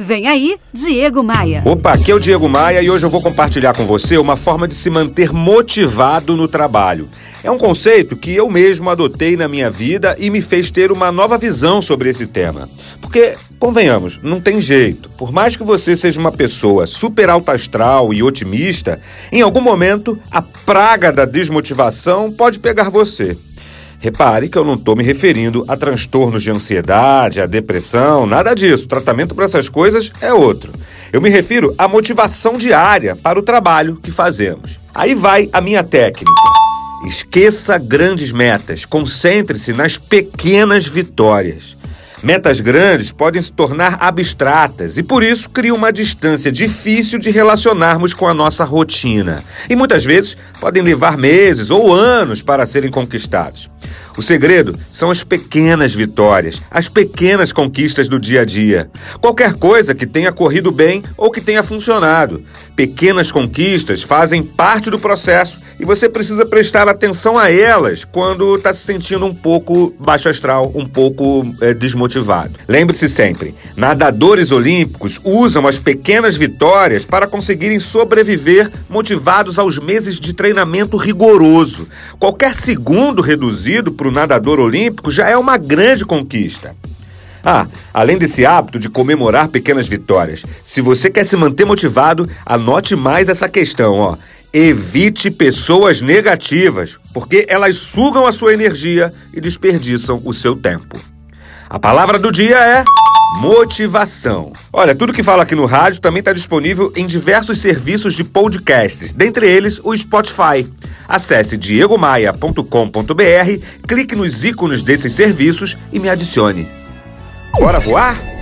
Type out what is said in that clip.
Vem aí, Diego Maia. Opa, aqui é o Diego Maia e hoje eu vou compartilhar com você uma forma de se manter motivado no trabalho. É um conceito que eu mesmo adotei na minha vida e me fez ter uma nova visão sobre esse tema. Porque, convenhamos, não tem jeito. Por mais que você seja uma pessoa super alta astral e otimista, em algum momento a praga da desmotivação pode pegar você. Repare que eu não estou me referindo a transtornos de ansiedade, a depressão, nada disso. O tratamento para essas coisas é outro. Eu me refiro à motivação diária para o trabalho que fazemos. Aí vai a minha técnica. Esqueça grandes metas, concentre-se nas pequenas vitórias. Metas grandes podem se tornar abstratas e por isso cria uma distância difícil de relacionarmos com a nossa rotina. E muitas vezes podem levar meses ou anos para serem conquistados. O segredo são as pequenas vitórias, as pequenas conquistas do dia a dia. Qualquer coisa que tenha corrido bem ou que tenha funcionado. Pequenas conquistas fazem parte do processo e você precisa prestar atenção a elas quando está se sentindo um pouco baixo astral, um pouco é, desmotivado. Lembre-se sempre: nadadores olímpicos usam as pequenas vitórias para conseguirem sobreviver motivados aos meses de treinamento rigoroso. Qualquer segundo reduzido para o nadador olímpico já é uma grande conquista. Ah, além desse hábito de comemorar pequenas vitórias, se você quer se manter motivado, anote mais essa questão, ó. Evite pessoas negativas, porque elas sugam a sua energia e desperdiçam o seu tempo. A palavra do dia é motivação. Olha, tudo que falo aqui no rádio também está disponível em diversos serviços de podcasts, dentre eles o Spotify. Acesse diegomaia.com.br, clique nos ícones desses serviços e me adicione. Bora voar?